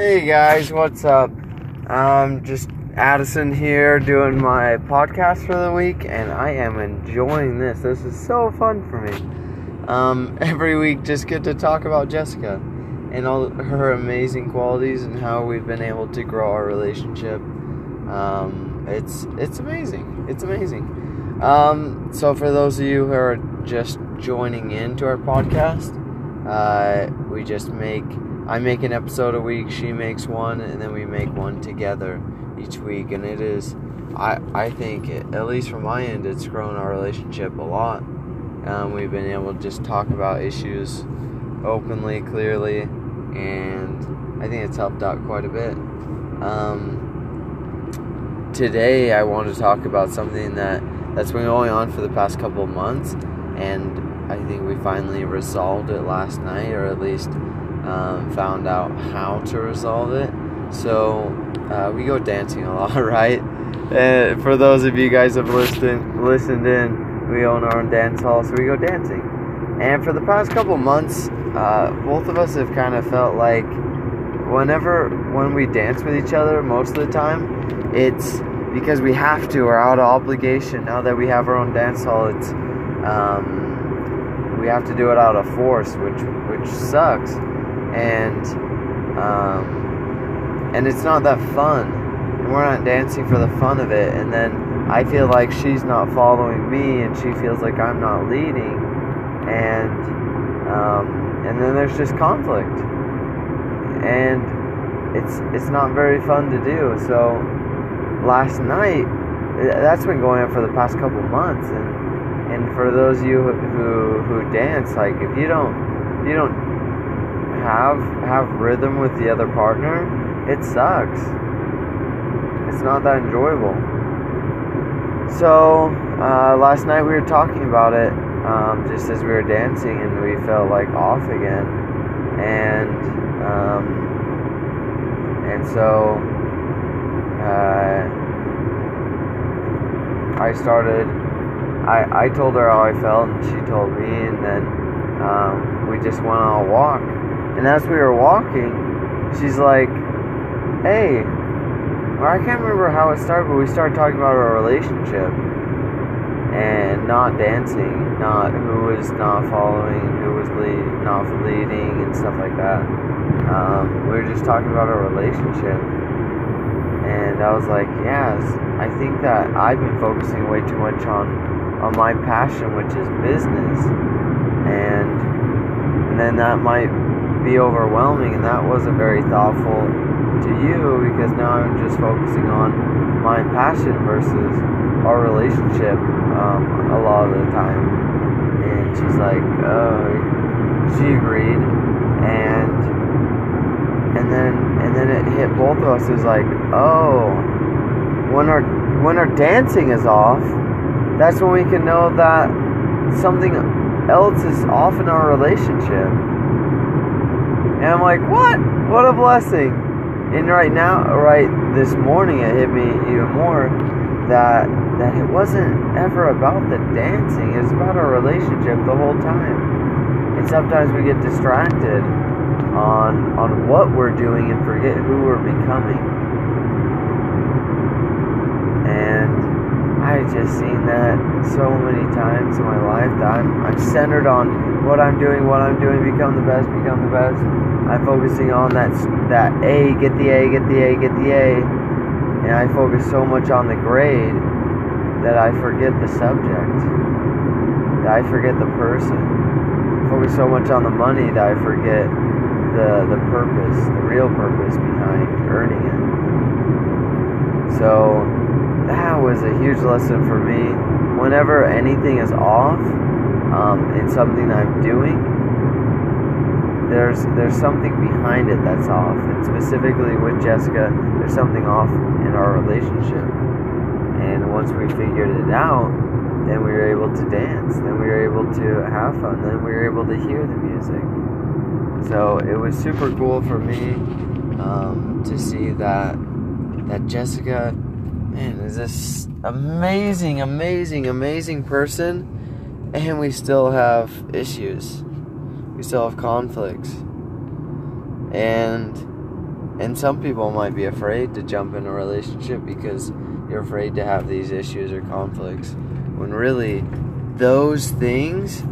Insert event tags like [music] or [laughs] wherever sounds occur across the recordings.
Hey guys, what's up? Um, just Addison here doing my podcast for the week, and I am enjoying this. This is so fun for me. Um, [laughs] every week, just get to talk about Jessica and all her amazing qualities and how we've been able to grow our relationship. Um, it's it's amazing. It's amazing. Um, so for those of you who are just joining into our podcast, uh, we just make I make an episode a week, she makes one, and then we make one together each week. And it is, I, I think, at least from my end, it's grown our relationship a lot. Um, we've been able to just talk about issues openly, clearly, and I think it's helped out quite a bit. Um, today, I want to talk about something that that's been going on for the past couple months, and I think we finally resolved it last night, or at least um, found out how to resolve it. So uh, we go dancing a lot, [laughs] right? And for those of you guys have listened listened in, we own our own dance hall, so we go dancing. And for the past couple months, uh, both of us have kind of felt like whenever when we dance with each other, most of the time, it's because we have to or out of obligation. Now that we have our own dance hall, it's um, we have to do it out of force, which which sucks and um, and it's not that fun. And we're not dancing for the fun of it. And then I feel like she's not following me, and she feels like I'm not leading, and um, and then there's just conflict, and it's it's not very fun to do. So last night, that's been going on for the past couple months, and and for those of you who who, dance, like if you don't you don't have have rhythm with the other partner, it sucks. It's not that enjoyable. So uh, last night we were talking about it um, just as we were dancing, and we felt like off again, and um, and so uh, I started. I, I told her how I felt, and she told me, and then um, we just went on a walk and as we were walking, she's like, hey, or I can't remember how it started, but we started talking about our relationship and not dancing, not who was not following, who was lead, not leading, and stuff like that. Um, we were just talking about our relationship, and I was like, yes, I think that I've been focusing way too much on on my passion, which is business, and and then that might be overwhelming, and that wasn't very thoughtful to you because now I'm just focusing on my passion versus our relationship um, a lot of the time. And she's like, oh, she agreed, and and then and then it hit both of us. It was like, oh, when our when our dancing is off, that's when we can know that something else is off in our relationship and I'm like, what? What a blessing. And right now, right this morning, it hit me even more that that it wasn't ever about the dancing. It's about our relationship the whole time. And sometimes we get distracted on on what we're doing and forget who we're becoming. And I just seen that so many times in my life that I'm, I'm centered on what I'm doing, what I'm doing, become the best, become the best I'm focusing on that that A, get the A, get the A, get the A, and I focus so much on the grade that I forget the subject. That I forget the person. I focus so much on the money that I forget the the purpose, the real purpose behind earning it. So was a huge lesson for me. Whenever anything is off um, in something I'm doing, there's there's something behind it that's off, and specifically with Jessica, there's something off in our relationship. And once we figured it out, then we were able to dance, then we were able to have fun, then we were able to hear the music. So it was super cool for me um, to see that that Jessica, man, is this amazing, amazing, amazing person, and we still have issues we still have conflicts and and some people might be afraid to jump in a relationship because you're afraid to have these issues or conflicts. When really, those things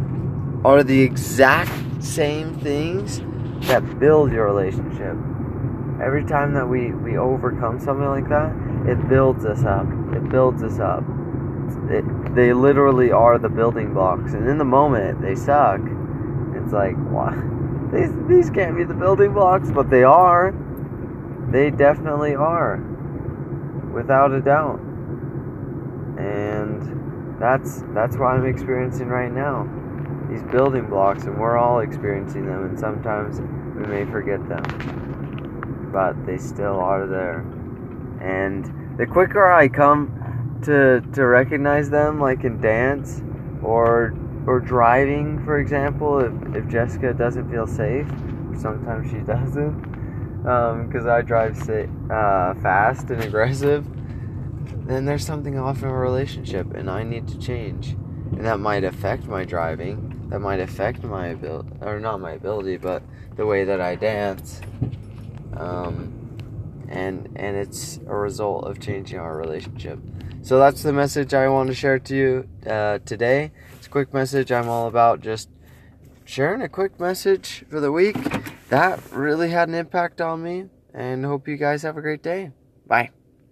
are the exact same things that build your relationship. Every time that we, we overcome something like that, it builds us up. It builds us up. It, they literally are the building blocks. And in the moment, they suck. It's like, what? These, these can't be the building blocks, but they are. They definitely are. Without a doubt. And that's that's what I'm experiencing right now. These building blocks and we're all experiencing them and sometimes we may forget them. But they still are there. And the quicker I come to to recognize them like in dance or or driving for example if, if jessica doesn't feel safe sometimes she [laughs] doesn't because um, I drive uh, fast and aggressive, then there's something off in a relationship and I need to change. And that might affect my driving, that might affect my ability, or not my ability, but the way that I dance. Um, and, and it's a result of changing our relationship. So that's the message I want to share to you uh, today. It's a quick message. I'm all about just sharing a quick message for the week. That really had an impact on me, and hope you guys have a great day. Bye.